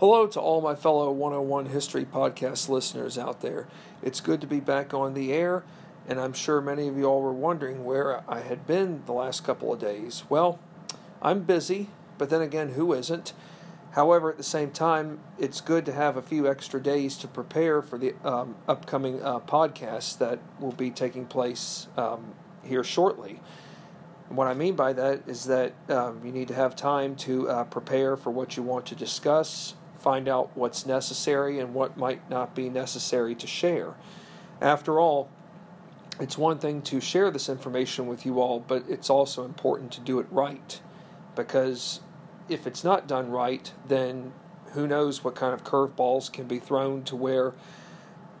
Hello to all my fellow 101 History Podcast listeners out there. It's good to be back on the air, and I'm sure many of you all were wondering where I had been the last couple of days. Well, I'm busy, but then again, who isn't? However, at the same time, it's good to have a few extra days to prepare for the um, upcoming uh, podcasts that will be taking place um, here shortly. And what I mean by that is that um, you need to have time to uh, prepare for what you want to discuss, find out what's necessary and what might not be necessary to share. After all, it's one thing to share this information with you all, but it's also important to do it right because if it's not done right, then who knows what kind of curveballs can be thrown to where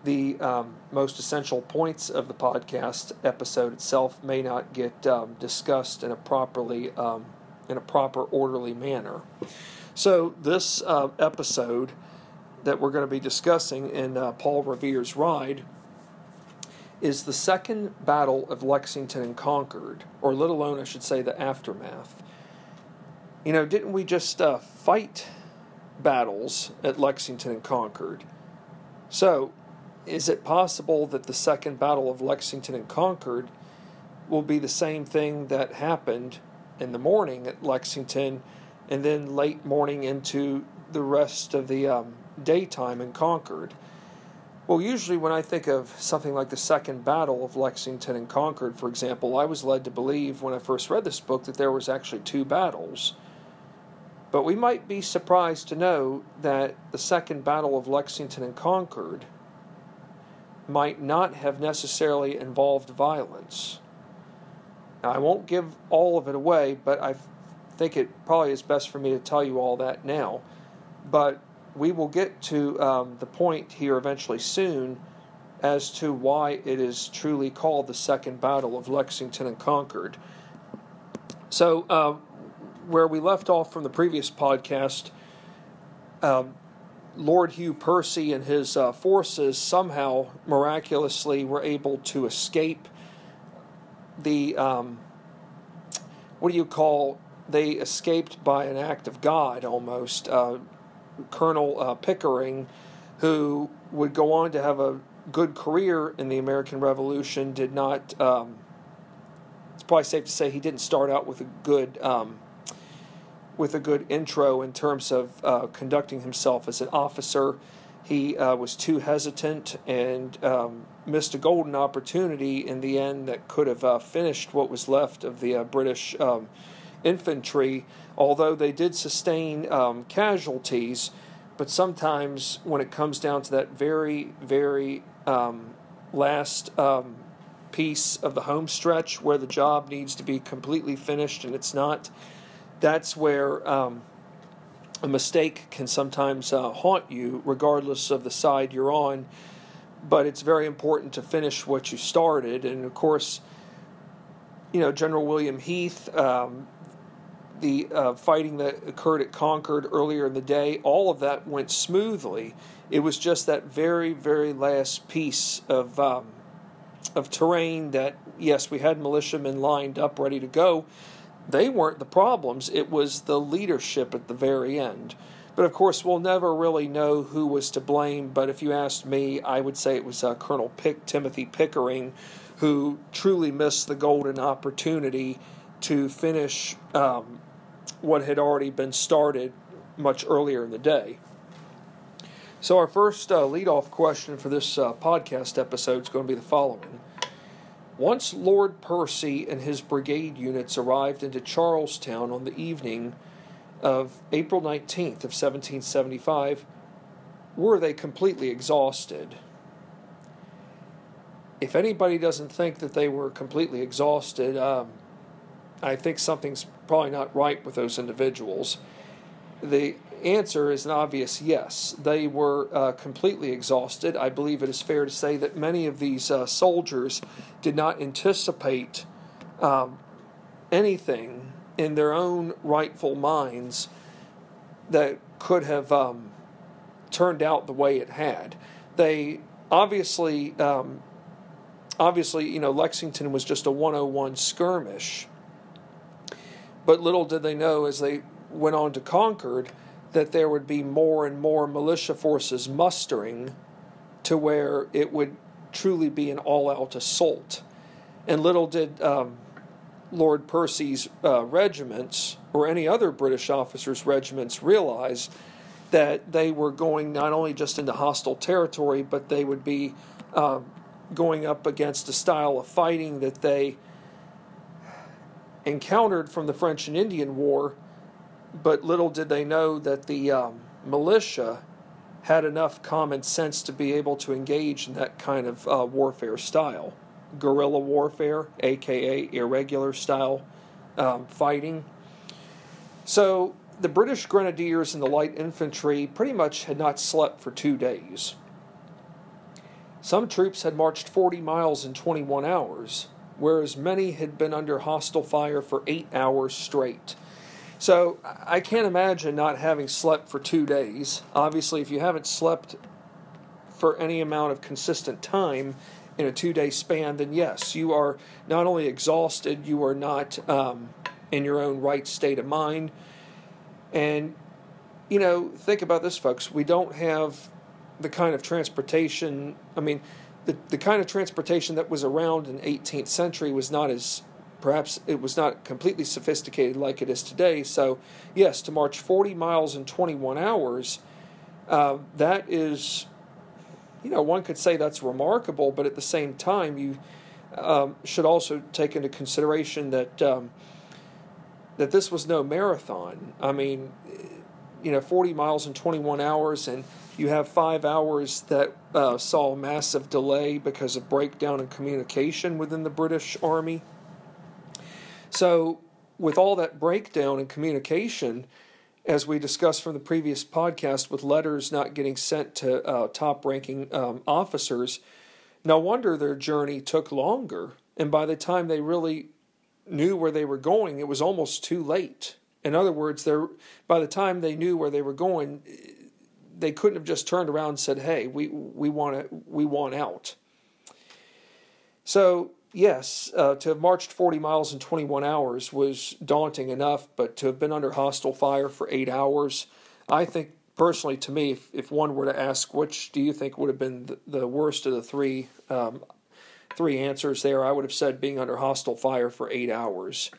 the um, most essential points of the podcast episode itself may not get um, discussed in a properly um, in a proper orderly manner. So this uh, episode that we're going to be discussing in uh, Paul Revere's Ride is the second battle of Lexington and Concord, or let alone I should say the aftermath you know, didn't we just uh, fight battles at Lexington and Concord? So, is it possible that the second battle of Lexington and Concord will be the same thing that happened in the morning at Lexington and then late morning into the rest of the um, daytime in Concord? Well, usually when I think of something like the Second Battle of Lexington and Concord, for example, I was led to believe when I first read this book that there was actually two battles. But we might be surprised to know that the Second Battle of Lexington and Concord might not have necessarily involved violence. Now, I won't give all of it away, but I think it probably is best for me to tell you all that now. But we will get to um, the point here eventually soon as to why it is truly called the Second Battle of Lexington and Concord. So, uh, where we left off from the previous podcast, um, Lord Hugh Percy and his uh, forces somehow miraculously were able to escape the um, what do you call they escaped by an act of God almost. Uh, Colonel uh, Pickering, who would go on to have a good career in the American Revolution, did not. Um, it's probably safe to say he didn't start out with a good um, with a good intro in terms of uh, conducting himself as an officer. He uh, was too hesitant and um, missed a golden opportunity in the end that could have uh, finished what was left of the uh, British um, infantry, although they did sustain um, casualties. But sometimes, when it comes down to that very, very um, last um, piece of the home stretch where the job needs to be completely finished and it's not, that's where um, a mistake can sometimes uh, haunt you, regardless of the side you're on. But it's very important to finish what you started. And of course, you know, General William Heath, um, the uh, fighting that occurred at Concord earlier in the day, all of that went smoothly. It was just that very, very last piece of um, of terrain that, yes, we had militiamen lined up ready to go, they weren't the problems, it was the leadership at the very end. But of course, we'll never really know who was to blame. But if you asked me, I would say it was uh, Colonel Pick, Timothy Pickering who truly missed the golden opportunity to finish um, what had already been started much earlier in the day. So, our first uh, lead-off question for this uh, podcast episode is going to be the following once Lord Percy and his brigade units arrived into Charlestown on the evening of April 19th of 1775, were they completely exhausted? If anybody doesn't think that they were completely exhausted, um, I think something's probably not right with those individuals. The answer is an obvious yes. They were uh, completely exhausted. I believe it is fair to say that many of these uh, soldiers did not anticipate um, anything in their own rightful minds that could have um, turned out the way it had. They obviously, um, obviously, you know, Lexington was just a 101 skirmish. But little did they know as they went on to Concord that there would be more and more militia forces mustering to where it would truly be an all out assault. And little did um, Lord Percy's uh, regiments or any other British officers' regiments realize that they were going not only just into hostile territory, but they would be uh, going up against a style of fighting that they encountered from the French and Indian War. But little did they know that the um, militia had enough common sense to be able to engage in that kind of uh, warfare style guerrilla warfare, aka irregular style um, fighting. So the British grenadiers and the light infantry pretty much had not slept for two days. Some troops had marched 40 miles in 21 hours, whereas many had been under hostile fire for eight hours straight. So I can't imagine not having slept for two days. Obviously, if you haven't slept for any amount of consistent time in a two day span, then yes, you are not only exhausted, you are not um, in your own right state of mind. And, you know, think about this, folks. We don't have the kind of transportation, I mean, the, the kind of transportation that was around in 18th century was not as Perhaps it was not completely sophisticated like it is today. So, yes, to march 40 miles in 21 hours, uh, that is, you know, one could say that's remarkable, but at the same time, you um, should also take into consideration that um, that this was no marathon. I mean, you know, 40 miles in 21 hours, and you have five hours that uh, saw massive delay because of breakdown in communication within the British Army. So, with all that breakdown in communication, as we discussed from the previous podcast, with letters not getting sent to uh, top ranking um, officers, no wonder their journey took longer. And by the time they really knew where they were going, it was almost too late. In other words, by the time they knew where they were going, they couldn't have just turned around and said, "Hey, we we want to we want out." So yes, uh, to have marched 40 miles in 21 hours was daunting enough, but to have been under hostile fire for eight hours, I think personally, to me, if, if one were to ask which do you think would have been the, the worst of the three um, three answers there, I would have said being under hostile fire for eight hours.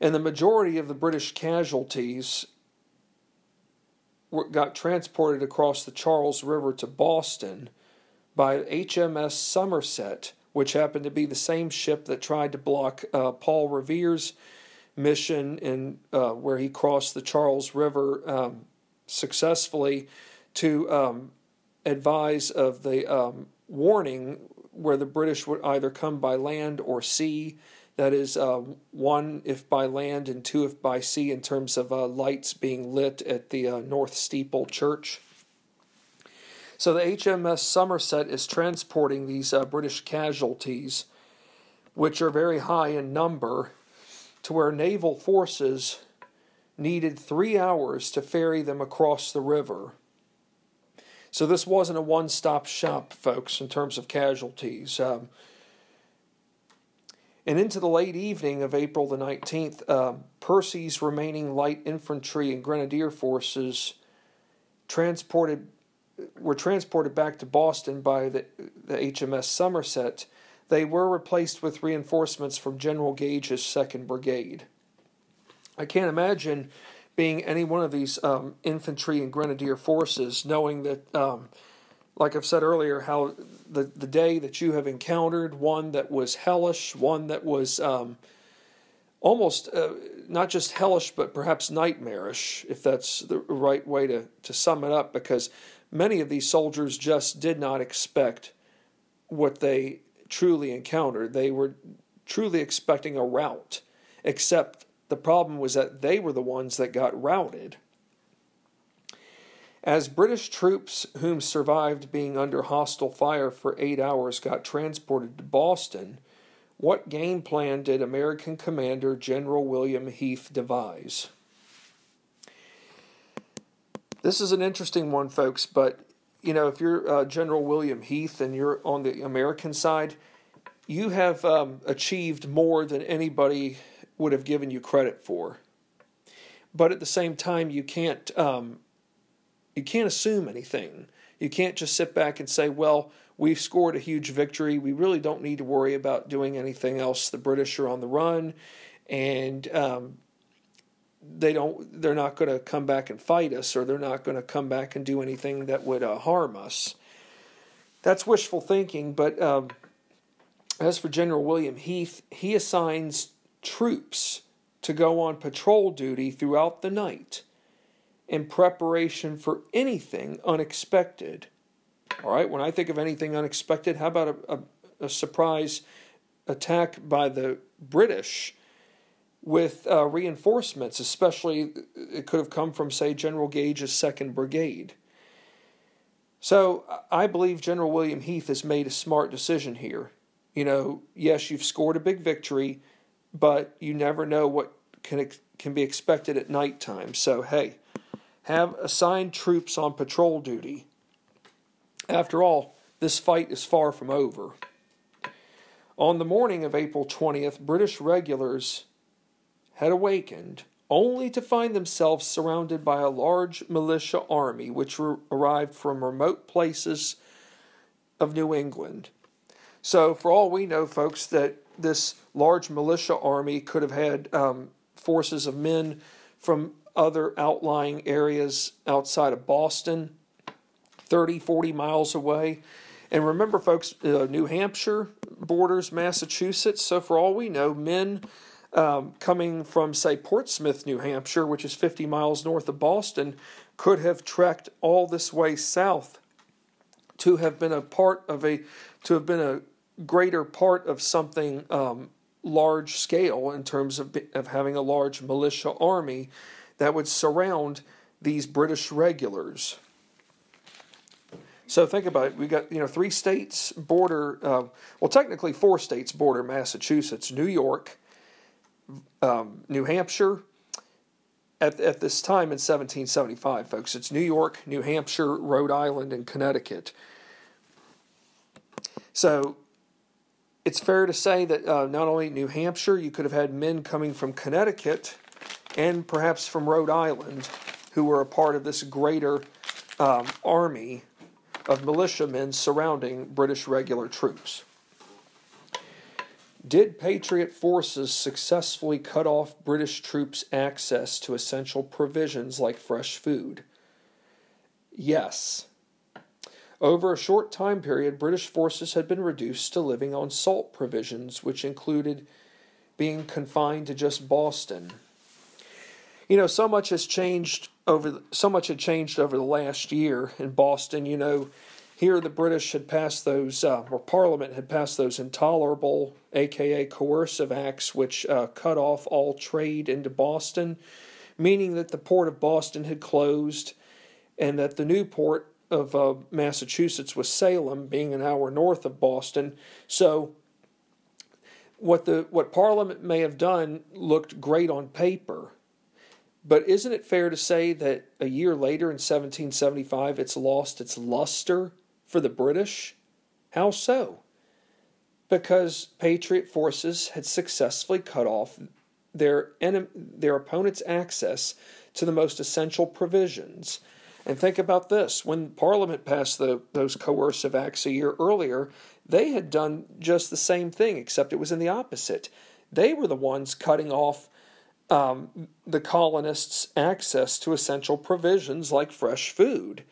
And the majority of the British casualties got transported across the Charles River to Boston by HMS Somerset, which happened to be the same ship that tried to block uh, Paul Revere's mission in uh, where he crossed the Charles River um, successfully to um, advise of the um, warning where the British would either come by land or sea. That is, uh, one if by land and two if by sea, in terms of uh, lights being lit at the uh, North Steeple Church. So the HMS Somerset is transporting these uh, British casualties, which are very high in number, to where naval forces needed three hours to ferry them across the river. So this wasn't a one stop shop, folks, in terms of casualties. Um, and into the late evening of April the 19th, uh, Percy's remaining light infantry and grenadier forces transported were transported back to Boston by the, the HMS Somerset, they were replaced with reinforcements from General Gage's 2nd Brigade. I can't imagine being any one of these um, infantry and grenadier forces, knowing that, um, like I've said earlier, how the, the day that you have encountered one that was hellish, one that was um, almost uh, not just hellish, but perhaps nightmarish, if that's the right way to, to sum it up, because many of these soldiers just did not expect what they truly encountered. They were truly expecting a rout, except the problem was that they were the ones that got routed. As British troops whom survived being under hostile fire for eight hours got transported to Boston, what game plan did American commander General William Heath devise? This is an interesting one, folks, but you know, if you're uh, General William Heath and you're on the American side, you have um, achieved more than anybody would have given you credit for. but at the same time, you can't um, you can't assume anything. You can't just sit back and say, "Well, we've scored a huge victory. We really don't need to worry about doing anything else. The British are on the run, and um, they don't. They're not going to come back and fight us, or they're not going to come back and do anything that would uh, harm us." That's wishful thinking, but. Um, as for General William Heath, he assigns troops to go on patrol duty throughout the night in preparation for anything unexpected. All right, when I think of anything unexpected, how about a, a, a surprise attack by the British with uh, reinforcements, especially it could have come from, say, General Gage's 2nd Brigade. So I believe General William Heath has made a smart decision here. You know, yes, you've scored a big victory, but you never know what can can be expected at nighttime. So hey, have assigned troops on patrol duty. After all, this fight is far from over. On the morning of April 20th, British regulars had awakened only to find themselves surrounded by a large militia army which arrived from remote places of New England. So, for all we know, folks, that this large militia army could have had um, forces of men from other outlying areas outside of Boston, 30, 40 miles away. And remember, folks, uh, New Hampshire borders Massachusetts. So, for all we know, men um, coming from, say, Portsmouth, New Hampshire, which is 50 miles north of Boston, could have trekked all this way south to have been a part of a to have been a greater part of something um, large scale in terms of, of having a large militia army that would surround these British regulars. So think about it. We got you know three states border. Uh, well, technically four states border Massachusetts: New York, um, New Hampshire. At at this time in 1775, folks, it's New York, New Hampshire, Rhode Island, and Connecticut. So it's fair to say that uh, not only New Hampshire, you could have had men coming from Connecticut and perhaps from Rhode Island who were a part of this greater um, army of militiamen surrounding British regular troops. Did Patriot forces successfully cut off British troops' access to essential provisions like fresh food? Yes. Over a short time period, British forces had been reduced to living on salt provisions, which included being confined to just Boston. You know, so much has changed over so much had changed over the last year in Boston. You know, here the British had passed those, uh, or Parliament had passed those intolerable, aka coercive acts, which uh, cut off all trade into Boston, meaning that the port of Boston had closed, and that the new port of uh, Massachusetts was Salem, being an hour north of Boston. So, what the what Parliament may have done looked great on paper, but isn't it fair to say that a year later, in 1775, it's lost its luster for the British? How so? Because Patriot forces had successfully cut off their their opponent's access to the most essential provisions and think about this when Parliament passed the, those coercive acts a year earlier, they had done just the same thing, except it was in the opposite. They were the ones cutting off um, the colonists' access to essential provisions like fresh food.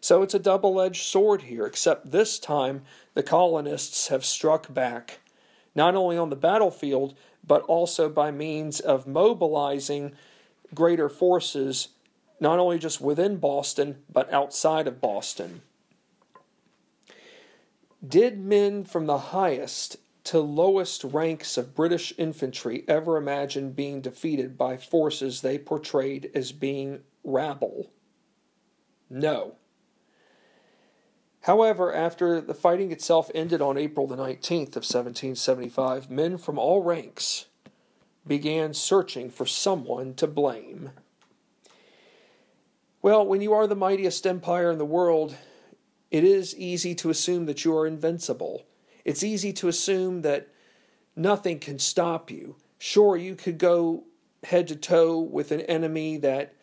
So it's a double edged sword here, except this time the colonists have struck back, not only on the battlefield, but also by means of mobilizing greater forces not only just within Boston, but outside of Boston. Did men from the highest to lowest ranks of British infantry ever imagined being defeated by forces they portrayed as being rabble? No. However, after the fighting itself ended on April the 19th of 1775, men from all ranks began searching for someone to blame. Well, when you are the mightiest empire in the world, it is easy to assume that you are invincible. It's easy to assume that nothing can stop you. Sure, you could go head to toe with an enemy that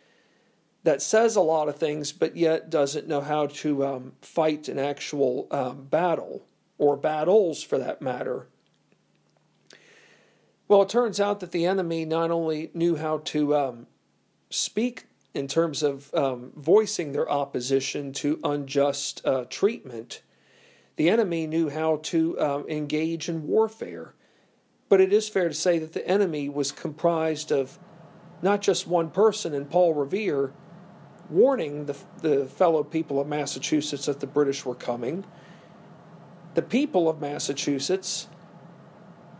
that says a lot of things, but yet doesn't know how to um, fight an actual um, battle or battles for that matter. Well, it turns out that the enemy not only knew how to um, speak in terms of um, voicing their opposition to unjust uh, treatment, the enemy knew how to um, engage in warfare. But it is fair to say that the enemy was comprised of not just one person in Paul Revere warning the, the fellow people of Massachusetts that the British were coming. The people of Massachusetts,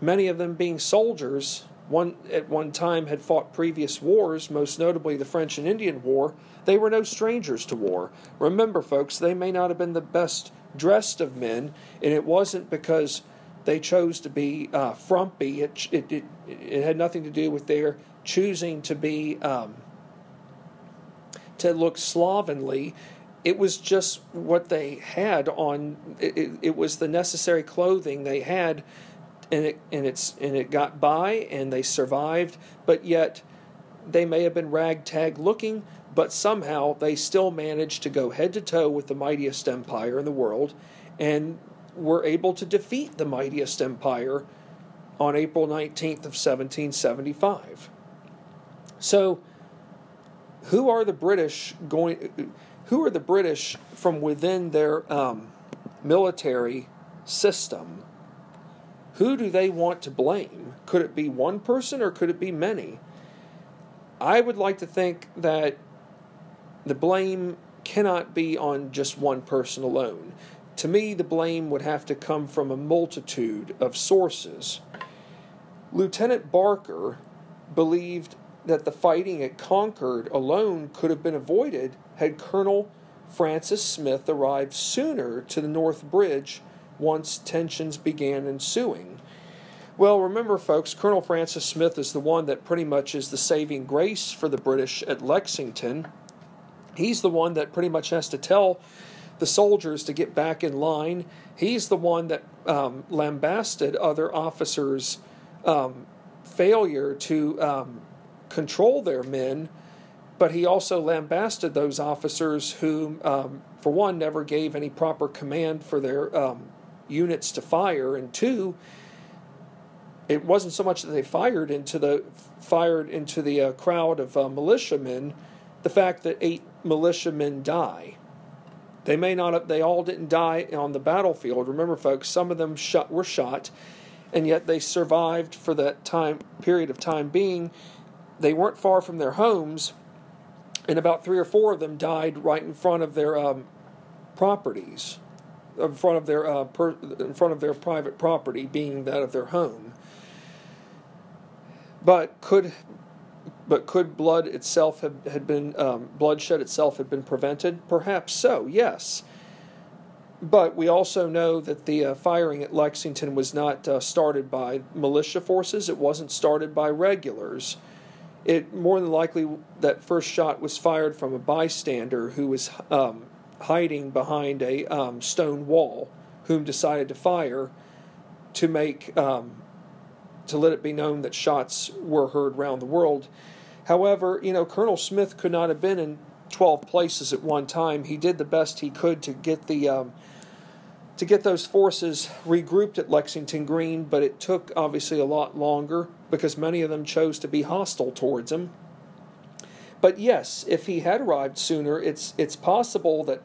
many of them being soldiers, one at one time had fought previous wars, most notably the French and Indian War. They were no strangers to war. Remember, folks, they may not have been the best dressed of men, and it wasn't because they chose to be uh, frumpy. It, it, it, it, had nothing to do with their choosing to be um, to look slovenly. It was just what they had on. It, it was the necessary clothing they had, and it and it's and it got by, and they survived. But yet, they may have been ragtag looking, but somehow they still managed to go head to toe with the mightiest empire in the world, and were able to defeat the mightiest empire on April 19th of 1775. So who are the British going? Who are the British from within their um, military system? Who do they want to blame? Could it be one person or could it be many? I would like to think that the blame cannot be on just one person alone. To me, the blame would have to come from a multitude of sources. Lieutenant Barker believed that the fighting at Concord alone could have been avoided had Colonel Francis Smith arrived sooner to the North Bridge once tensions began ensuing. Well, remember, folks, Colonel Francis Smith is the one that pretty much is the saving grace for the British at Lexington. He's the one that pretty much has to tell the soldiers to get back in line. He's the one that um, lambasted other officers' um, failure to um, control their men, but he also lambasted those officers who, um, for one, never gave any proper command for their um, units to fire, and two, it wasn't so much that they fired into the fired into the uh, crowd of uh, militiamen, the fact that eight militiamen die. They may not have, they all didn't die on the battlefield. Remember, folks, some of them shot, were shot, and yet they survived for that time period of time being they weren't far from their homes, and about three or four of them died right in front of their um, properties, in front of their uh, per, in front of their private property, being that of their home. But could but could blood itself have had been um, bloodshed itself had been prevented? Perhaps so. Yes. But we also know that the uh, firing at Lexington was not uh, started by militia forces. It wasn't started by regulars it more than likely that first shot was fired from a bystander who was um, hiding behind a um, stone wall, whom decided to fire to make um, to let it be known that shots were heard round the world. However, you know Colonel Smith could not have been in twelve places at one time. He did the best he could to get the um, to get those forces regrouped at Lexington Green, but it took obviously a lot longer because many of them chose to be hostile towards him. But yes, if he had arrived sooner, it's it's possible that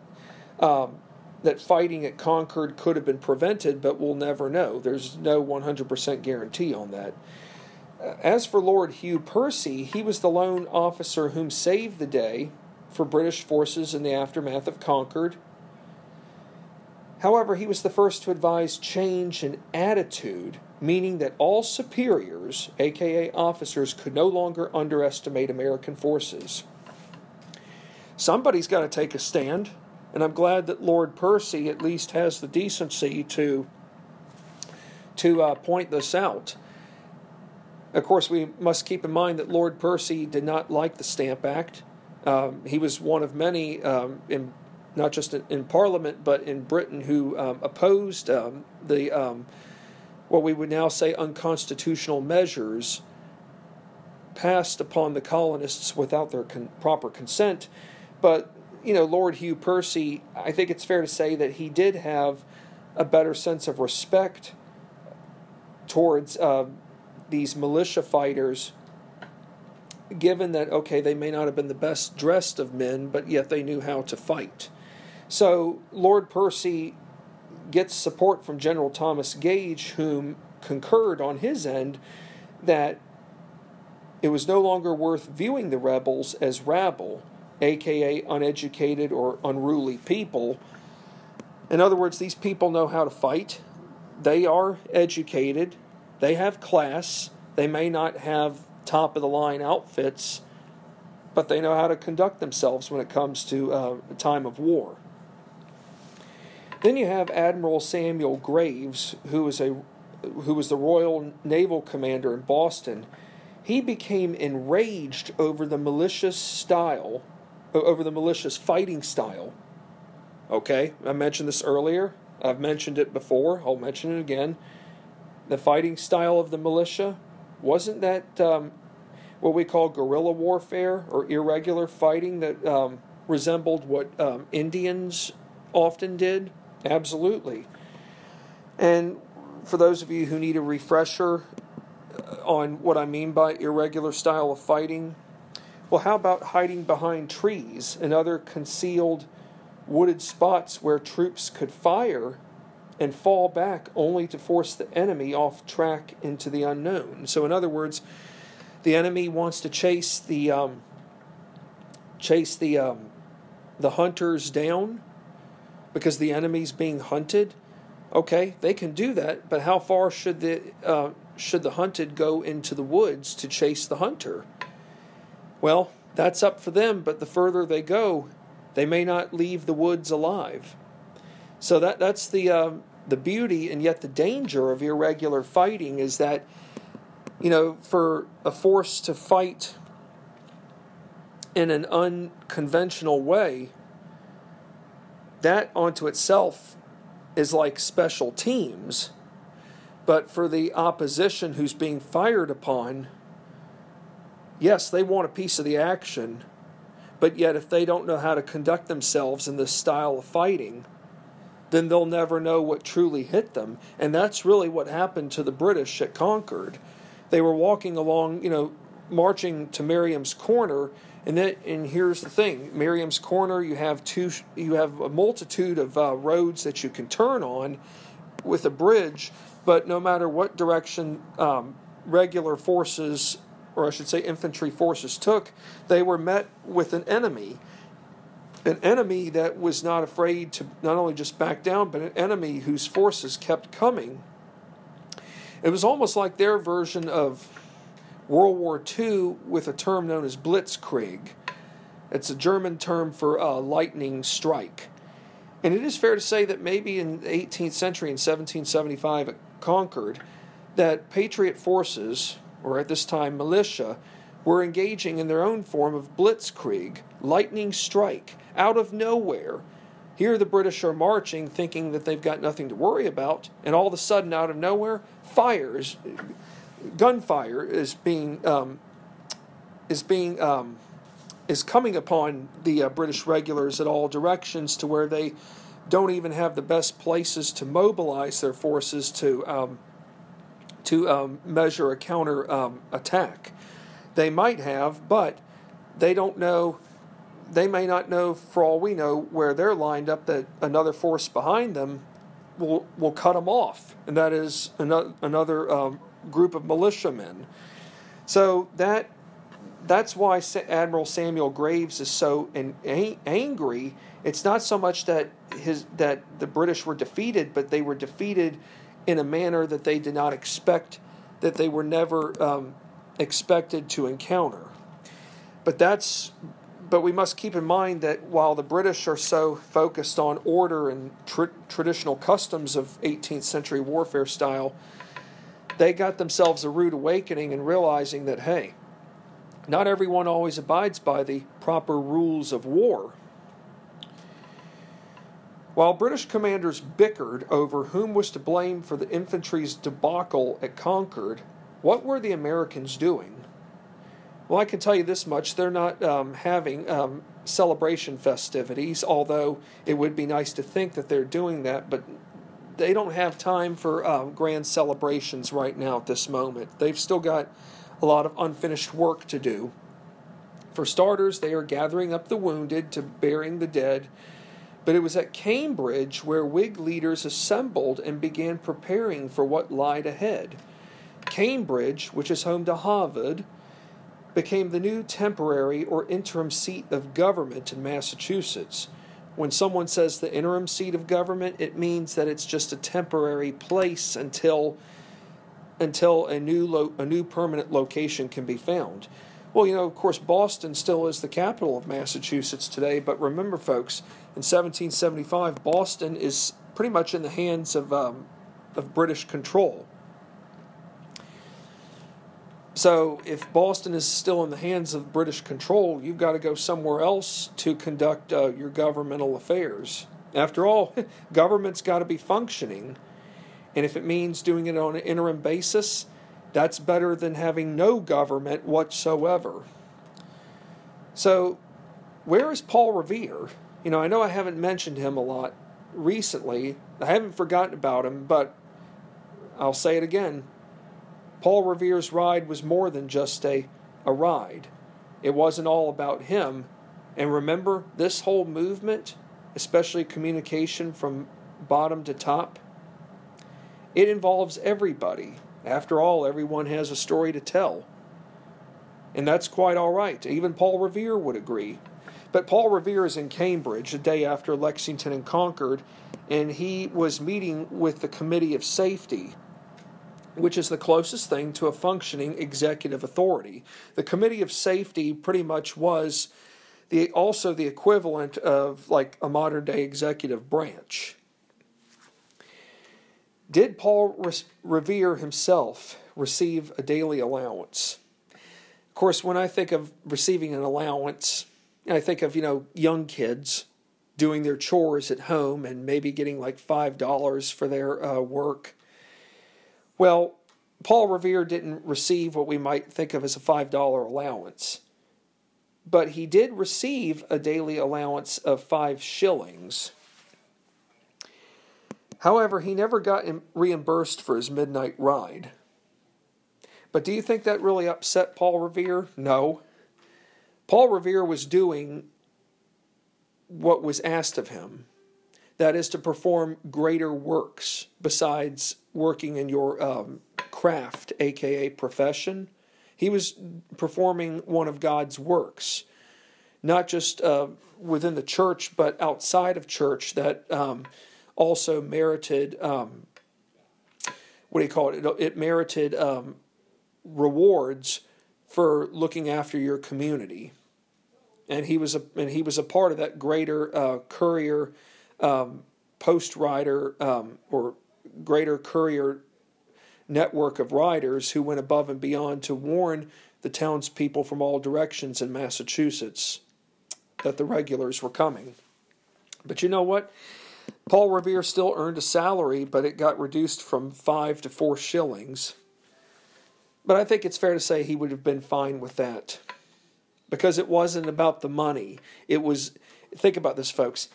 um, that fighting at Concord could have been prevented, but we'll never know. There's no 100% guarantee on that. As for Lord Hugh Percy, he was the lone officer whom saved the day for British forces in the aftermath of Concord. However, he was the first to advise change in attitude, meaning that all superiors, aka officers, could no longer underestimate American forces. Somebody's got to take a stand, and I'm glad that Lord Percy at least has the decency to to uh, point this out. Of course, we must keep in mind that Lord Percy did not like the Stamp Act. Um, he was one of many um, in not just in, Parliament but in Britain, who um, opposed um, the um, what we would now say unconstitutional measures passed upon the colonists without their con- proper consent. But, you know, Lord Hugh Percy, I think it's fair to say that he did have a better sense of respect towards uh, these militia fighters, given that, okay, they may not have been the best dressed of men, but yet they knew how to fight. So Lord Percy gets support from General Thomas Gage, whom concurred on his end that it was no longer worth viewing the rebels as rabble, aka uneducated or unruly people. In other words, these people know how to fight. They are educated. They have class. They may not have top of the line outfits, but they know how to conduct themselves when it comes to uh, a time of war. Then you have Admiral Samuel Graves, who was a who was the Royal Naval Commander in Boston. He became enraged over the malicious style, over the malicious fighting style. Okay, I mentioned this earlier. I've mentioned it before. I'll mention it again. The fighting style of the militia wasn't that um, what we call guerrilla warfare or irregular fighting that um, resembled what um, Indians often did? Absolutely. And for those of you who need a refresher uh, on what I mean by irregular style of fighting, well, how about hiding behind trees and other concealed wooded spots where troops could fire and fall back only to force the enemy off track into the unknown? So, in other words, the enemy wants to chase the um, chase the um, the hunters down because the enemy's being hunted. Okay, they can do that, but how far should the uh, should the hunted go into the woods to chase the hunter? Well, that's up for them, but the further they go, they may not leave the woods alive. So that that's the uh, the beauty and yet the danger of irregular fighting is that you know for a force to fight in an unconventional way that onto itself is like special teams. But for the opposition who's being fired upon, yes, they want a piece of the action, but yet if they don't know how to conduct themselves in this style of fighting, then they'll never know what truly hit them. And that's really what happened to the British at Concord. They were walking along, you know, marching to Meriam's Corner, and that, and here's the thing: Meriam's Corner. You have two. You have a multitude of uh, roads that you can turn on with a bridge, but no matter what direction um, regular forces, or I should say infantry forces, took, they were met with an enemy. An enemy that was not afraid to not only just back down, but an enemy whose forces kept coming. It was almost like their version of World War II with a term known as Blitzkrieg. It's a German term for uh, lightning strike. And it is fair to say that maybe in the 18th century, in 1775 at Concord, that Patriot forces, or at this time militia, were engaging in their own form of blitzkrieg, lightning strike, out of nowhere. Here the British are marching thinking that they've got nothing to worry about, and all of a sudden, out of nowhere, fires gunfire is being um, is being um, is coming upon the uh, British regulars at all directions to where they don't even have the best places to mobilize their forces to um, to um, measure a counter um, attack. They might have, but they don't know. They may not know, for all we know, where they're lined up. That another force behind them will will cut them off, and that is another another um, group of militiamen. So that that's why Admiral Samuel Graves is so angry. It's not so much that his that the British were defeated, but they were defeated in a manner that they did not expect, that they were never um, expected to encounter. But that's but we must keep in mind that while the British are so focused on order and tr- traditional customs of 18th century warfare style, they got themselves a rude awakening and realizing that, hey, not everyone always abides by the proper rules of war. While British commanders bickered over whom was to blame for the infantry's debacle at Concord, what were the Americans doing? Well, I can tell you this much: they're not um, having um, celebration festivities. Although it would be nice to think that they're doing that, but they don't have time for um, grand celebrations right now at this moment. They've still got a lot of unfinished work to do. For starters, they are gathering up the wounded to burying the dead. But it was at Cambridge where Whig leaders assembled and began preparing for what lied ahead. Cambridge, which is home to Harvard, became the new temporary or interim seat of government in Massachusetts. When someone says the interim seat of government, it means that it's just a temporary place until until a new lo- a new permanent location can be found. Well, you know, of course, Boston still is the capital of Massachusetts today, but remember, folks, in 1775, Boston is pretty much in the hands of um, of British control. So, if Boston is still in the hands of British control, you've got to go somewhere else to conduct uh, your governmental affairs. After all, government's got to be functioning, and if it means doing it on an interim basis, that's better than having no government whatsoever. So, where is Paul Revere? You know, I know I haven't mentioned him a lot recently. I haven't forgotten about him, but I'll say it again. Paul Revere's ride was more than just a, a ride. It wasn't all about him. And remember, this whole movement, especially communication from bottom to top, it involves everybody. After all, everyone has a story to tell. And that's quite all right. Even Paul Revere would agree. But Paul Revere is in Cambridge the day after Lexington and Concord, and he was meeting with the Committee of Safety which is the closest thing to a functioning executive authority. The Committee of Safety pretty much was the also the equivalent of like a modern day executive branch. Did Paul Revere himself receive a daily allowance? Of course, when I think of receiving an allowance, I think of, you know, young kids doing their chores at home and maybe getting like $5 for their uh, work well, Paul Revere didn't receive what we might think of as a $5 allowance, but he did receive a daily allowance of five shillings. However, he never got reimbursed for his midnight ride. But do you think that really upset Paul Revere? No. Paul Revere was doing what was asked of him that is to perform greater works besides working in your um, craft, aka profession. He was performing one of God's works, not just uh, within the church, but outside of church that um, also merited. Um, what do you call it? It, it merited um, rewards for looking after your community, and he was a and he was a part of that greater uh, courier um, post rider um, or greater courier network of riders who went above and beyond to warn the townspeople from all directions in Massachusetts that the regulars were coming. But you know what? Paul Revere still earned a salary, but it got reduced from five to four shillings. But I think it's fair to say he would have been fine with that because it wasn't about the money. It was, think about this, folks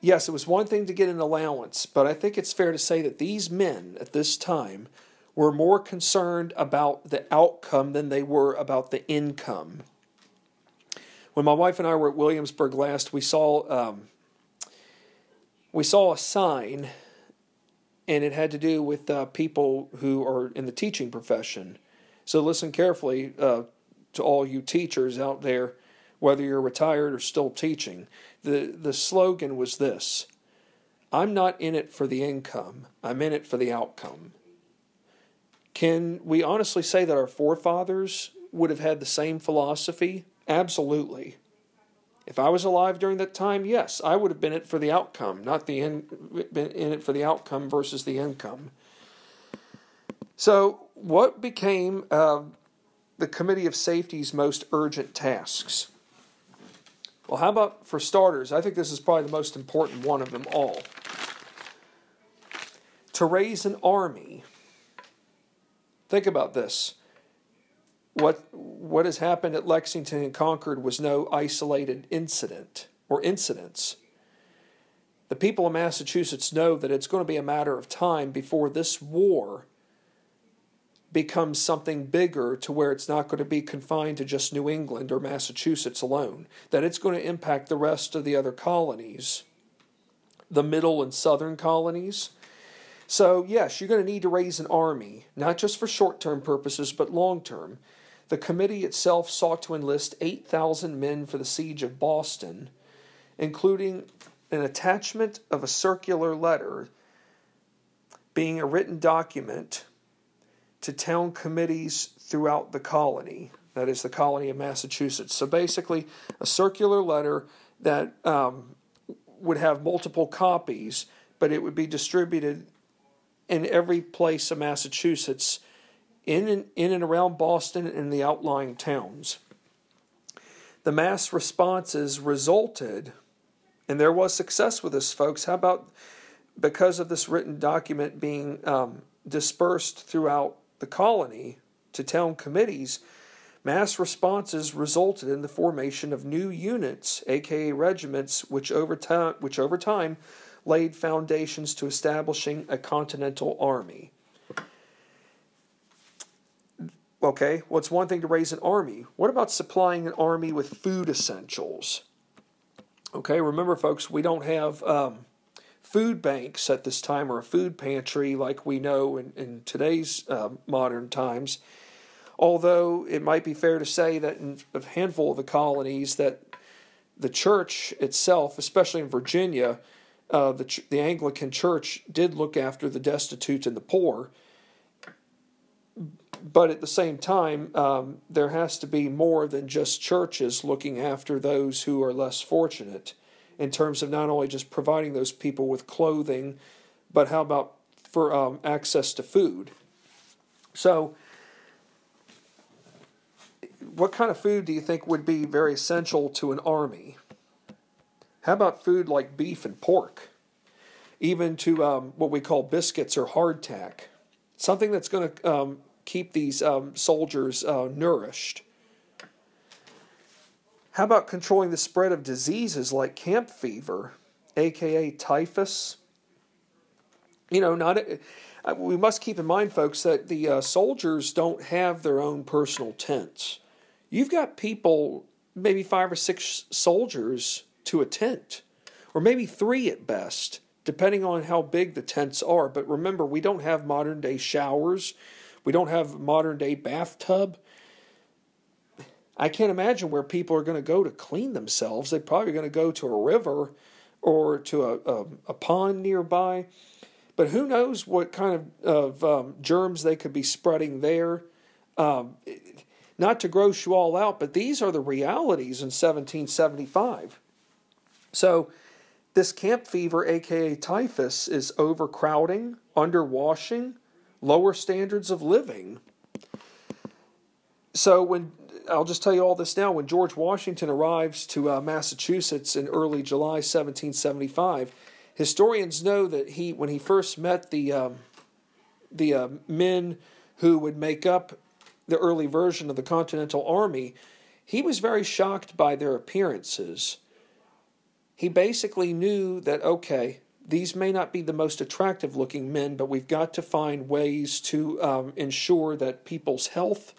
yes, it was one thing to get an allowance, but I think it's fair to say that these men at this time were more concerned about the outcome than they were about the income. When my wife and I were at Williamsburg last, we saw um, we saw a sign, and it had to do with uh, people who are in the teaching profession. So listen carefully uh, to all you teachers out there, whether you're retired or still teaching the, the slogan was this I'm not in it for the income, I'm in it for the outcome. Can we honestly say that our forefathers would have had the same philosophy? Absolutely. If I was alive during that time, yes, I would have been it for the outcome, not the in, been in it for the outcome versus the income. So, what became uh, the Committee of Safety's most urgent tasks? Well, how about for starters? I think this is probably the most important one of them all. To raise an army. Think about this. what what has happened at Lexington and Concord was no isolated incident or incidents. The people of Massachusetts know that it's going to be a matter of time before this war becomes something bigger to where it's not going to be confined to just New England or Massachusetts alone, that it's going to impact the rest of the other colonies, the middle and southern colonies. So, yes, you're going to need to raise an army, not just for short term purposes, but long term. The committee itself sought to enlist 8,000 men for the siege of Boston, including an attachment of a circular letter being a written document to town committees throughout the colony. That is the colony of Massachusetts. So basically, a circular letter that um, would have multiple copies, but it would be distributed in every place of Massachusetts, in and, in and around Boston and the outlying towns. The mass responses resulted, and there was success with this, folks. How about because of this written document being um, dispersed throughout the colony to town committees, mass responses resulted in the formation of new units, aka regiments, which over time, which over time laid foundations to establishing a continental army. Okay, well, it's one thing to raise an army. What about supplying an army with food essentials? Okay, remember, folks, we don't have um, food banks at this time or a food pantry like we know in, in today's uh, modern times. Although it might be fair to say that in a handful of the colonies that the church itself, especially in Virginia, uh, the, the Anglican Church did look after the destitute and the poor. But at the same time, um, there has to be more than just churches looking after those who are less fortunate in terms of not only just providing those people with clothing, but how about for um, access to food? So, what kind of food do you think would be very essential to an army? How about food like beef and pork? Even to um, what we call biscuits or hardtack. Something that's going to um, keep these um, soldiers uh, nourished. How about controlling the spread of diseases like camp fever, aka typhus? You know, not uh, we must keep in mind, folks, that the uh, soldiers don't have their own personal tents. You've got people, maybe five or six soldiers to a tent, or maybe three at best, depending on how big the tents are. But remember, we don't have modern day showers, we don't have modern day bathtub. I can't imagine where people are going to go to clean themselves. They're probably going to go to a river or to a, a, a pond nearby. But who knows what kind of, of um, germs they could be spreading there. Um, not to gross you all out, but these are the realities in 1775. So, this camp fever, aka typhus, is overcrowding, underwashing, lower standards of living. So, when I'll just tell you all this now. When George Washington arrives to uh, Massachusetts in early July 1775, historians know that he, when he first met the um, the uh, men who would make up the early version of the Continental Army, he was very shocked by their appearances. He basically knew that okay, these may not be the most attractive looking men, but we've got to find ways to um, ensure that people's health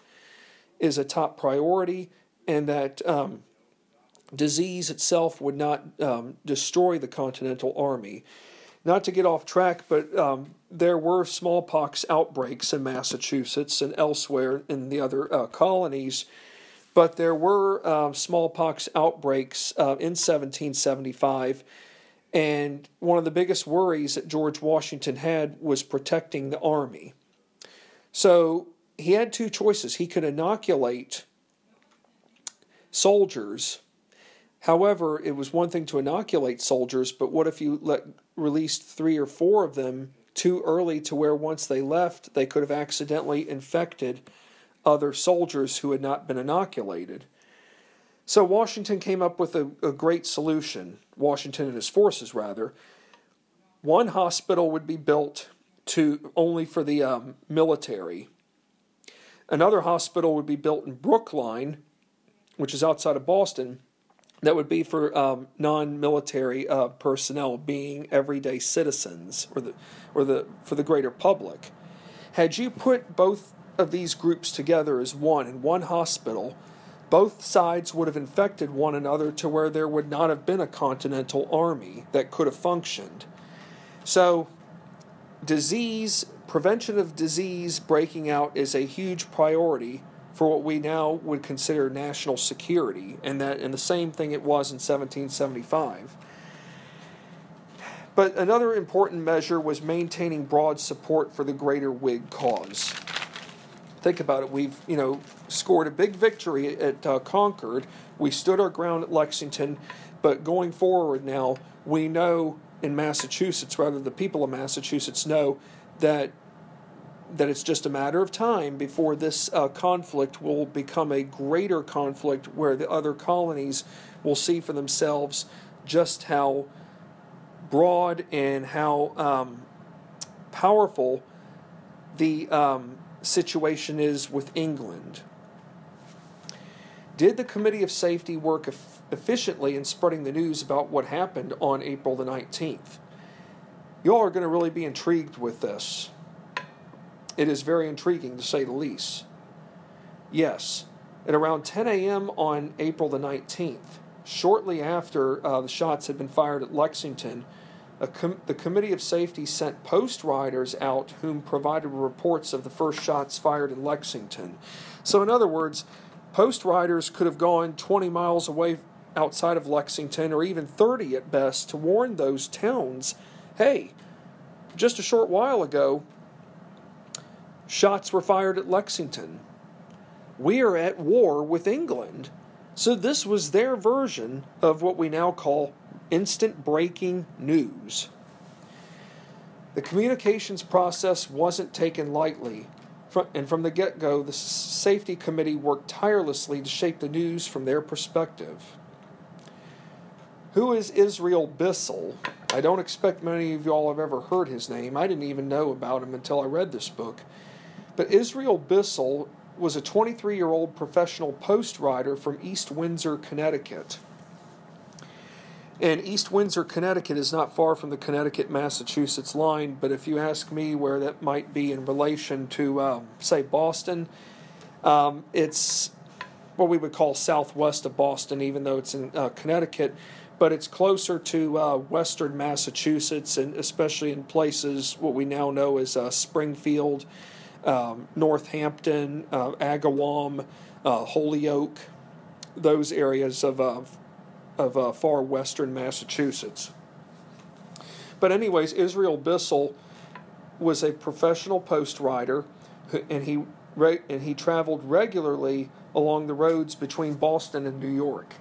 is a top priority and that um, disease itself would not um, destroy the Continental Army. Not to get off track, but um, there were smallpox outbreaks in Massachusetts and elsewhere in the other uh, colonies, but there were uh, smallpox outbreaks uh, in 1775. And one of the biggest worries that George Washington had was protecting the army. So he had two choices. He could inoculate soldiers. However, it was one thing to inoculate soldiers, but what if you let released three or four of them too early to where once they left, they could have accidentally infected other soldiers who had not been inoculated? So Washington came up with a, a great solution. Washington and his forces, rather. One hospital would be built to only for the um, military Another hospital would be built in Brookline, which is outside of Boston, that would be for um, non-military uh, personnel, being everyday citizens, or the, or the for the greater public. Had you put both of these groups together as one in one hospital, both sides would have infected one another to where there would not have been a continental army that could have functioned. So, disease, prevention of disease breaking out is a huge priority for what we now would consider national security, and that and the same thing it was in 1775. But another important measure was maintaining broad support for the greater Whig cause. Think about it. We've you know scored a big victory at uh, Concord. We stood our ground at Lexington, but going forward now, we know in Massachusetts, rather the people of Massachusetts know that that it's just a matter of time before this uh, conflict will become a greater conflict where the other colonies will see for themselves just how broad and how um, powerful the um, situation is with England. Did the Committee of Safety work e- efficiently in spreading the news about what happened on April the 19th? Y'all are going to really be intrigued with this. It is very intriguing to say the least. Yes, at around 10 a.m. on April the 19th, shortly after uh, the shots had been fired at Lexington, com- the Committee of Safety sent post riders out whom provided reports of the first shots fired in Lexington. So, in other words, Post riders could have gone 20 miles away outside of Lexington or even 30 at best to warn those towns hey, just a short while ago, shots were fired at Lexington. We are at war with England. So, this was their version of what we now call instant breaking news. The communications process wasn't taken lightly and from the get go, the safety committee worked tirelessly to shape the news from their perspective. Who is Israel Bissell? I don't expect many of y'all have ever heard his name. I didn't even know about him until I read this book. But Israel Bissell was a 23 year old professional post rider from East Windsor, Connecticut. And East Windsor, Connecticut is not far from the Connecticut Massachusetts line, but if you ask me where that might be in relation to, um, say, Boston, um, it's what we would call southwest of Boston, even though it's in uh, Connecticut, but it's closer to uh, western Massachusetts, and especially in places what we now know as uh, Springfield, um, Northampton, uh, Agawam, uh, Holyoke, those areas of of uh, far western Massachusetts. But, anyways, Israel Bissell was a professional post rider, and he and he traveled regularly along the roads between Boston and New York.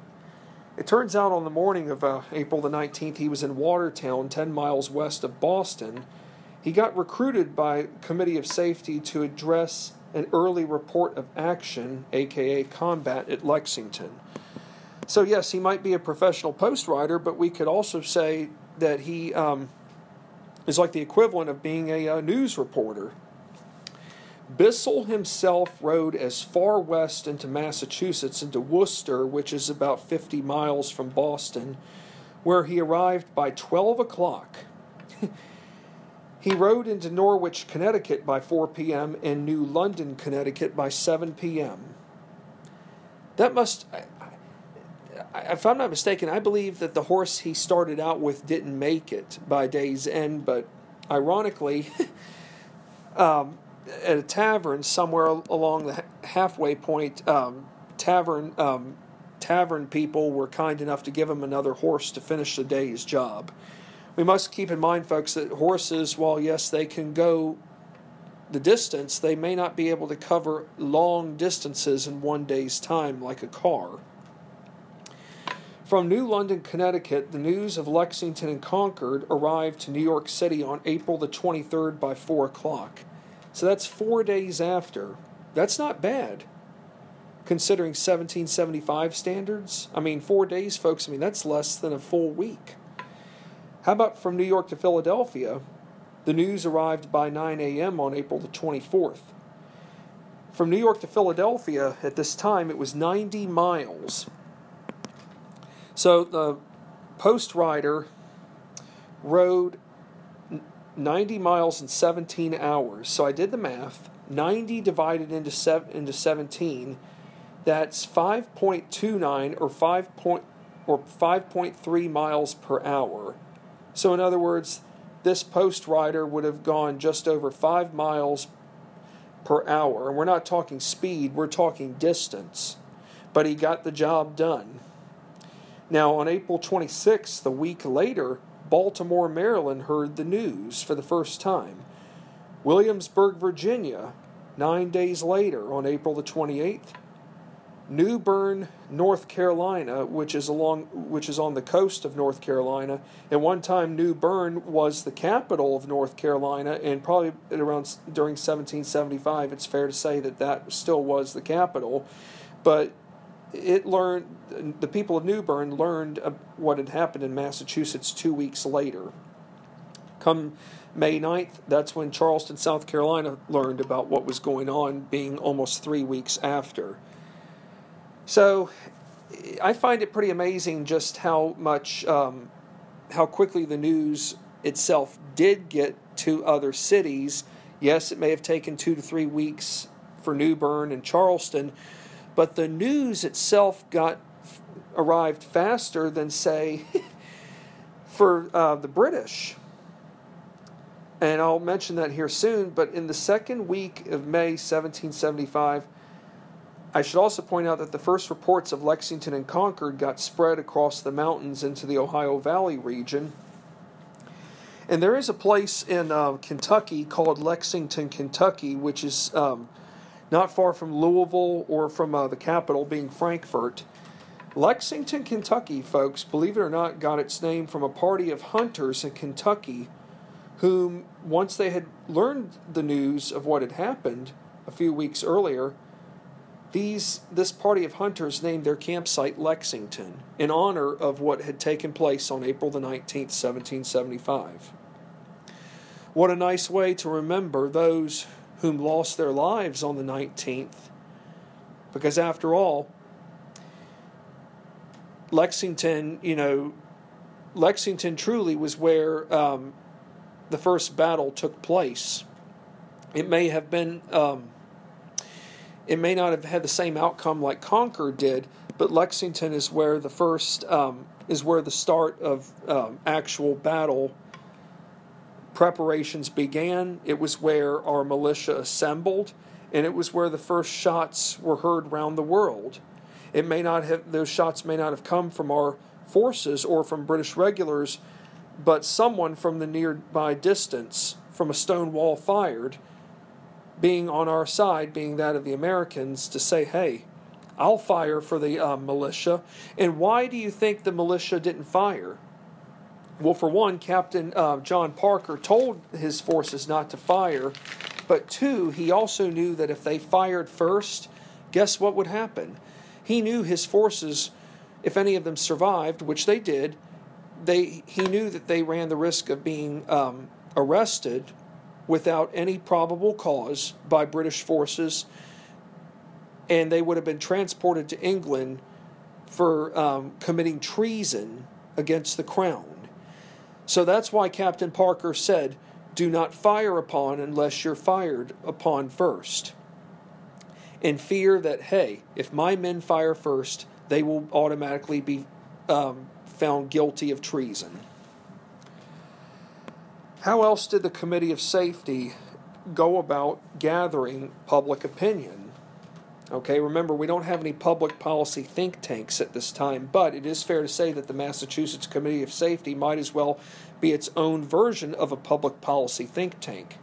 It turns out on the morning of uh, April the 19th, he was in Watertown, 10 miles west of Boston. He got recruited by Committee of Safety to address an early report of action, aka combat, at Lexington. So, yes, he might be a professional post rider, but we could also say that he um, is like the equivalent of being a, a news reporter. Bissell himself rode as far west into Massachusetts, into Worcester, which is about 50 miles from Boston, where he arrived by 12 o'clock. he rode into Norwich, Connecticut by 4 p.m. and New London, Connecticut by 7 p.m. That must, if I'm not mistaken, I believe that the horse he started out with didn't make it by day's end, but ironically, um, at a tavern somewhere along the halfway point, um, tavern um, tavern people were kind enough to give him another horse to finish the day's job. We must keep in mind, folks, that horses, while yes, they can go the distance, they may not be able to cover long distances in one day's time like a car. From New London, Connecticut, the news of Lexington and Concord arrived to New York City on April the 23rd by 4 o'clock. So that's four days after. That's not bad, considering 1775 standards. I mean, four days, folks, I mean, that's less than a full week. How about from New York to Philadelphia? The news arrived by 9 a.m. on April the 24th. From New York to Philadelphia at this time, it was 90 miles. So the post rider rode 90 miles in 17 hours. So I did the math. 90 divided into seven, into 17, that's 5.29 or 5 point, or 5.3 miles per hour. So in other words, this post rider would have gone just over 5 miles per hour. And we're not talking speed, we're talking distance. But he got the job done. Now, on April 26th, a week later, Baltimore, Maryland heard the news for the first time. Williamsburg, Virginia, nine days later, on April the 28th. New Bern, North Carolina, which is along which is on the coast of North Carolina. At one time, New Bern was the capital of North Carolina, and probably around during 1775, it's fair to say that that still was the capital. But it learned the people of New Bern learned what had happened in Massachusetts two weeks later. Come May 9th, that's when Charleston, South Carolina learned about what was going on, being almost three weeks after. So I find it pretty amazing just how much, um, how quickly the news itself did get to other cities. Yes, it may have taken two to three weeks for New Bern and Charleston, but the news itself got arrived faster than, say, for uh, the British. And I'll mention that here soon, but in the second week of May 1775, I should also point out that the first reports of Lexington and Concord got spread across the mountains into the Ohio Valley region. And there is a place in uh, Kentucky called Lexington, Kentucky, which is um, not far from Louisville or from uh, the capital, being Frankfort. Lexington, Kentucky, folks, believe it or not, got its name from a party of hunters in Kentucky whom, once they had learned the news of what had happened a few weeks earlier, these this party of hunters named their campsite Lexington in honor of what had taken place on April the 19th, 1775. What a nice way to remember those whom lost their lives on the 19th. Because after all, Lexington, you know, Lexington truly was where um, the first battle took place. It may have been, um, it may not have had the same outcome like Concord did, but Lexington is where the first, um, is where the start of um, actual battle preparations began. It was where our militia assembled, and it was where the first shots were heard round the world. It may not have those shots may not have come from our forces or from British regulars, but someone from the nearby distance, from a stone wall fired, being on our side, being that of the Americans, to say, "Hey, I'll fire for the uh, militia." And why do you think the militia didn't fire? Well, for one, Captain uh, John Parker told his forces not to fire, but two, he also knew that if they fired first, guess what would happen? He knew his forces, if any of them survived, which they did, they he knew that they ran the risk of being um, arrested without any probable cause by British forces, and they would have been transported to England for um, committing treason against the crown. So that's why Captain Parker said, Do not fire upon unless you're fired upon first. In fear that, hey, if my men fire first, they will automatically be um, found guilty of treason. How else did the Committee of Safety go about gathering public opinion? Okay, remember, we don't have any public policy think tanks at this time, but it is fair to say that the Massachusetts Committee of Safety might as well be its own version of a public policy think tank.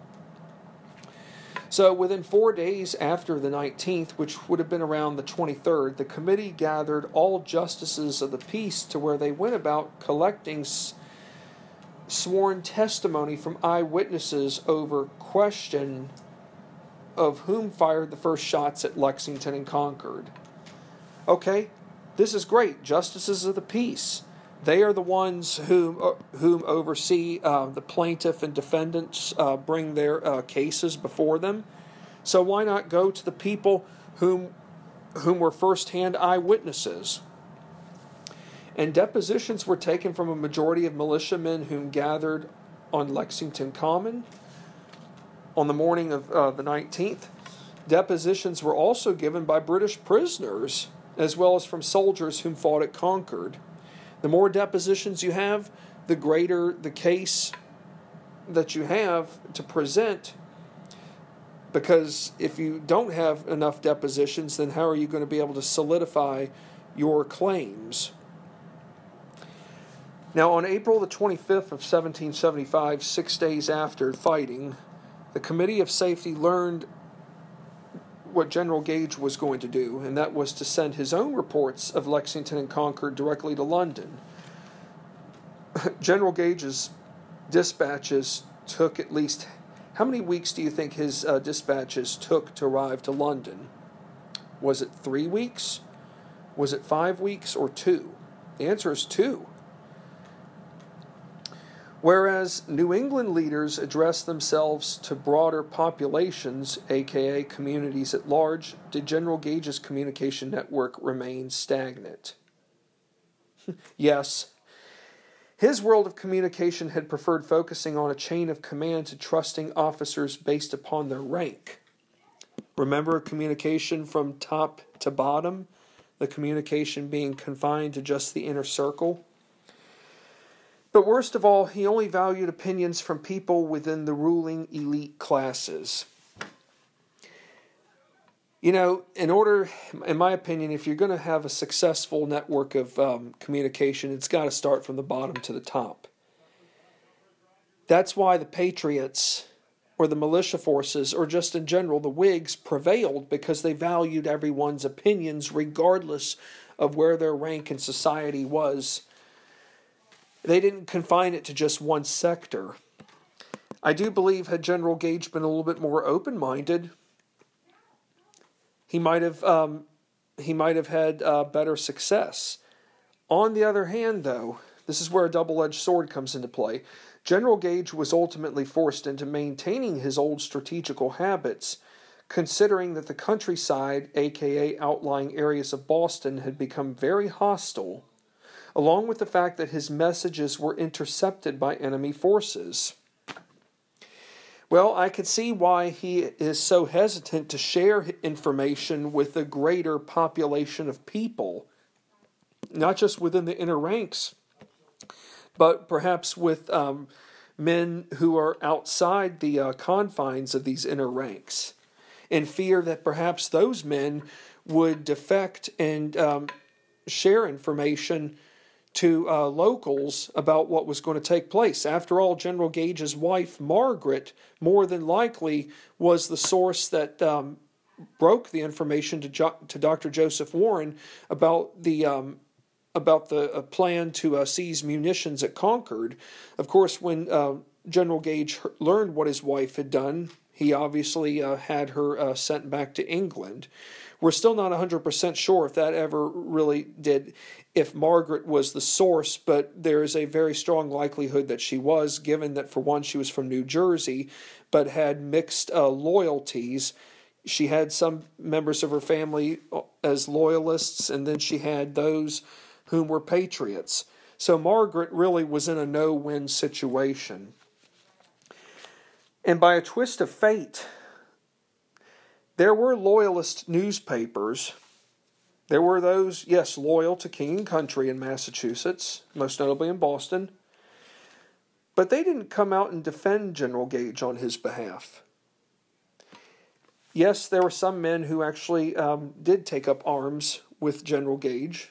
So, within four days after the 19th, which would have been around the 23rd, the committee gathered all justices of the peace to where they went about collecting sworn testimony from eyewitnesses over question of whom fired the first shots at Lexington and Concord. Okay, this is great. Justices of the peace. They are the ones whom, uh, whom oversee uh, the plaintiff and defendants uh, bring their uh, cases before them. So why not go to the people whom, whom were firsthand eyewitnesses? And depositions were taken from a majority of militiamen whom gathered on Lexington Common on the morning of uh, the 19th. Depositions were also given by British prisoners, as well as from soldiers whom fought at Concord. The more depositions you have, the greater the case that you have to present. Because if you don't have enough depositions, then how are you going to be able to solidify your claims? Now, on April the 25th of 1775, six days after fighting, the Committee of Safety learned what General Gage was going to do, and that was to send his own reports of Lexington and Concord directly to London. General Gage's dispatches took at least how many weeks do you think his uh, dispatches took to arrive to London? Was it three weeks? Was it five weeks or two? The answer is two. Whereas New England leaders addressed themselves to broader populations, aka communities at large, did General Gage's communication network remain stagnant? yes, his world of communication had preferred focusing on a chain of command to trusting officers based upon their rank. Remember communication from top to bottom, the communication being confined to just the inner circle? But worst of all, he only valued opinions from people within the ruling elite classes. You know, in order, in my opinion, if you're going to have a successful network of um, communication, it's got to start from the bottom to the top. That's why the Patriots or the militia forces, or just in general, the Whigs prevailed because they valued everyone's opinions regardless of where their rank in society was. They didn't confine it to just one sector. I do believe had General Gage been a little bit more open minded, he might have um, he might have had uh, better success. On the other hand, though, this is where a double-edged sword comes into play. General Gage was ultimately forced into maintaining his old strategical habits, considering that the countryside, aka outlying areas of Boston, had become very hostile, along with the fact that his messages were intercepted by enemy forces. Well, I could see why he is so hesitant to share information with a greater population of people, not just within the inner ranks, but perhaps with um, men who are outside the uh, confines of these inner ranks, in fear that perhaps those men would defect and um, share information to uh, locals about what was going to take place. After all, General Gage's wife, Margaret, more than likely was the source that um, broke the information to, jo- to Dr. Joseph Warren about the um, about the uh, plan to uh, seize munitions at Concord. Of course, when uh, General Gage learned what his wife had done, he obviously uh, had her uh, sent back to England. We're still not 100% sure if that ever really did, if Margaret was the source, but there is a very strong likelihood that she was, given that, for one, she was from New Jersey, but had mixed uh, loyalties. She had some members of her family uh, as loyalists, and then she had those whom were patriots. So Margaret really was in a no win situation. And by a twist of fate, there were loyalist newspapers. There were those, yes, loyal to king and country in Massachusetts, most notably in Boston. But they didn't come out and defend General Gage on his behalf. Yes, there were some men who actually um, did take up arms with General Gage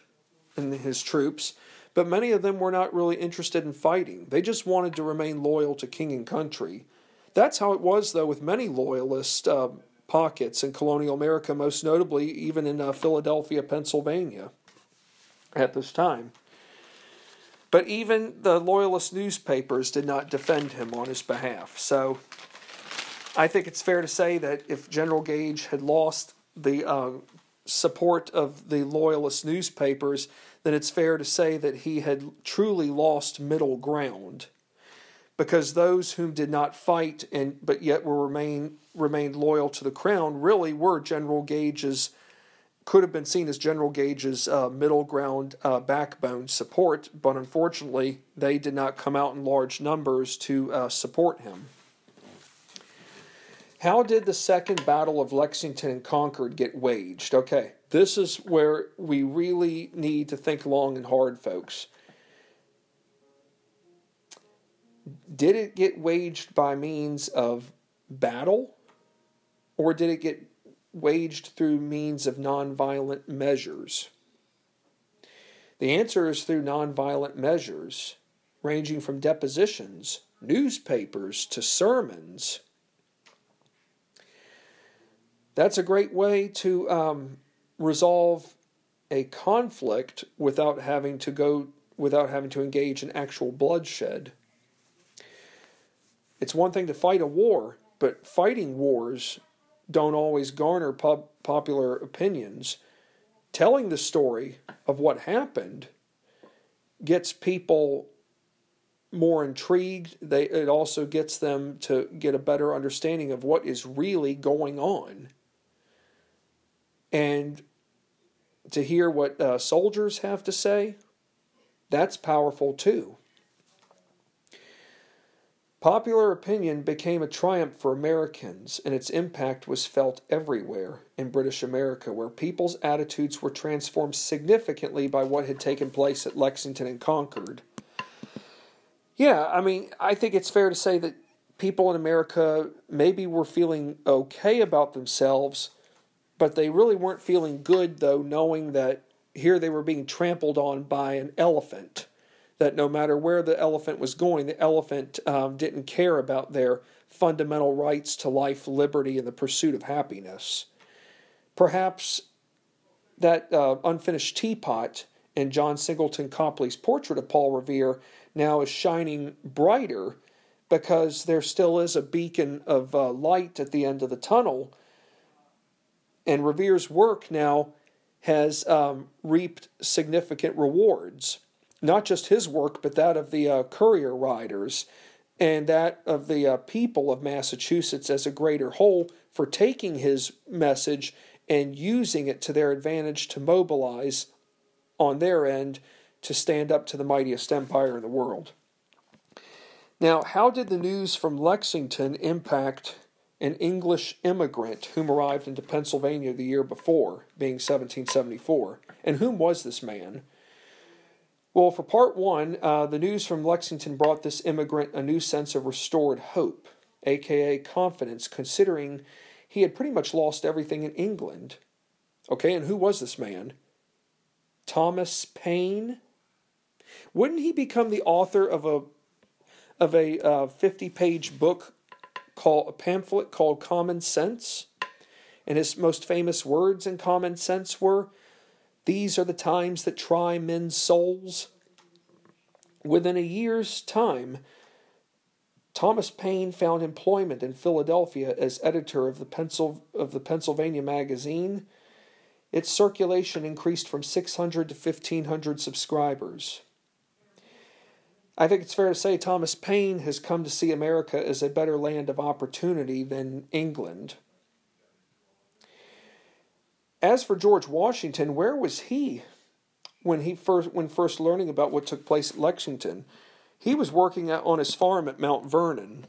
and his troops, but many of them were not really interested in fighting. They just wanted to remain loyal to king and country. That's how it was, though, with many loyalist uh, pockets in colonial America, most notably even in uh, Philadelphia, Pennsylvania, at this time. But even the loyalist newspapers did not defend him on his behalf. So I think it's fair to say that if General Gage had lost the uh, support of the loyalist newspapers, then it's fair to say that he had truly lost middle ground because those whom did not fight and but yet were remain remained loyal to the crown really were General Gage's could have been seen as General Gage's uh, middle ground uh, backbone support, but unfortunately they did not come out in large numbers to uh, support him. How did the Second Battle of Lexington and Concord get waged? Okay, this is where we really need to think long and hard, folks. Did it get waged by means of battle, or did it get waged through means of nonviolent measures? The answer is through nonviolent measures, ranging from depositions, newspapers, to sermons. That's a great way to um, resolve a conflict without having to go without having to engage in actual bloodshed. It's one thing to fight a war, but fighting wars don't always garner popular opinions. Telling the story of what happened gets people more intrigued. They, it also gets them to get a better understanding of what is really going on. And to hear what uh, soldiers have to say, that's powerful too. Popular opinion became a triumph for Americans, and its impact was felt everywhere in British America, where people's attitudes were transformed significantly by what had taken place at Lexington and Concord. Yeah, I mean, I think it's fair to say that people in America maybe were feeling okay about themselves, but they really weren't feeling good, though, knowing that here they were being trampled on by an elephant that no matter where the elephant was going, the elephant um, didn't care about their fundamental rights to life, liberty, and the pursuit of happiness. Perhaps that uh, unfinished teapot in John Singleton Copley's portrait of Paul Revere now is shining brighter because there still is a beacon of uh, light at the end of the tunnel. And Revere's work now has um, reaped significant rewards not just his work, but that of the uh, courier riders and that of the uh, people of Massachusetts as a greater whole for taking his message and using it to their advantage to mobilize on their end to stand up to the mightiest empire in the world. Now, how did the news from Lexington impact an English immigrant whom arrived into Pennsylvania the year before, being 1774? And whom was this man? Well, for part one, uh, the news from Lexington brought this immigrant a new sense of restored hope, aka confidence, considering he had pretty much lost everything in England. Okay, and who was this man? Thomas Paine. Wouldn't he become the author of a of a uh, fifty-page book called a pamphlet called Common Sense? And his most famous words in Common Sense were these are the times that try men's souls. Within a year's time, Thomas Paine found employment in Philadelphia as editor of the, Pencil, of the Pennsylvania Magazine. Its circulation increased from 600 to 1,500 subscribers. I think it's fair to say Thomas Paine has come to see America as a better land of opportunity than England. As for George Washington, where was he when he first when first learning about what took place at Lexington? He was working on his farm at Mount Vernon.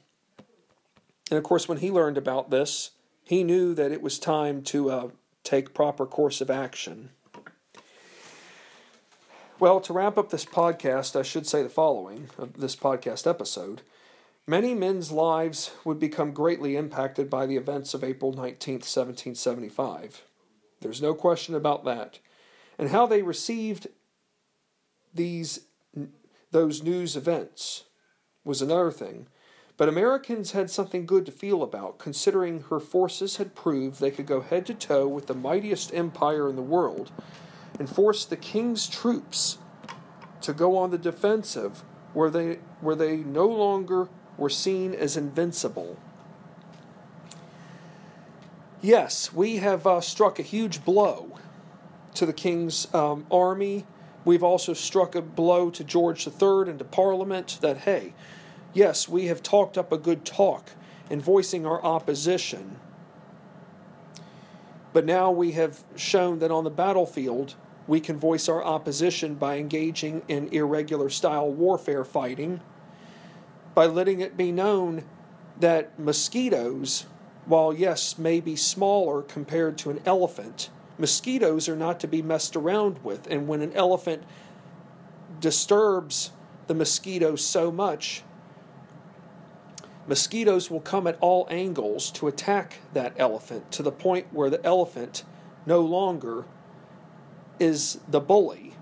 And of course, when he learned about this, he knew that it was time to uh, take proper course of action. Well, to wrap up this podcast, I should say the following of this podcast episode. Many men's lives would become greatly impacted by the events of April 19th, 1775. There's no question about that. And how they received these those news events was another thing. But Americans had something good to feel about, considering her forces had proved they could go head to toe with the mightiest empire in the world and force the king's troops to go on the defensive where they where they no longer were seen as invincible. Yes, we have uh, struck a huge blow to the king's um, army. We've also struck a blow to George III and to Parliament that, hey, Yes, we have talked up a good talk in voicing our opposition. But now we have shown that on the battlefield, we can voice our opposition by engaging in irregular style warfare fighting, by letting it be known that mosquitoes, while yes, may be smaller compared to an elephant, mosquitoes are not to be messed around with. And when an elephant disturbs the mosquito so much, mosquitoes will come at all angles to attack that elephant to the point where the elephant no longer is the bully.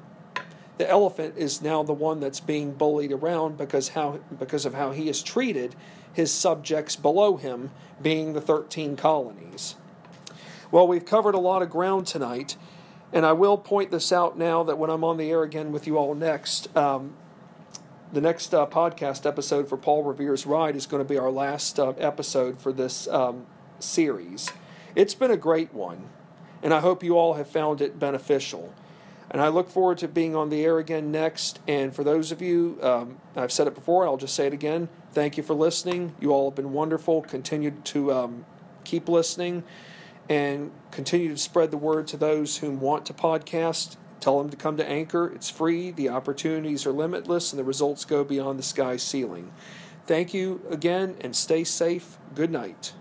The elephant is now the one that's being bullied around because how because of how he is treated his subjects below him being the 13 colonies. Well, we've covered a lot of ground tonight, and I will point this out now that when I'm on the air again with you all next, um, the next uh, podcast episode for Paul Revere's Ride is going to be our last uh, episode for this um, series. It's been a great one, and I hope you all have found it beneficial. And I look forward to being on the air again next. And for those of you, um, I've said it before, I'll just say it again. Thank you for listening. You all have been wonderful. Continue to um, keep listening and continue to spread the word to those who want to podcast. Tell them to come to Anchor. It's free, the opportunities are limitless, and the results go beyond the sky ceiling. Thank you again, and stay safe. Good night.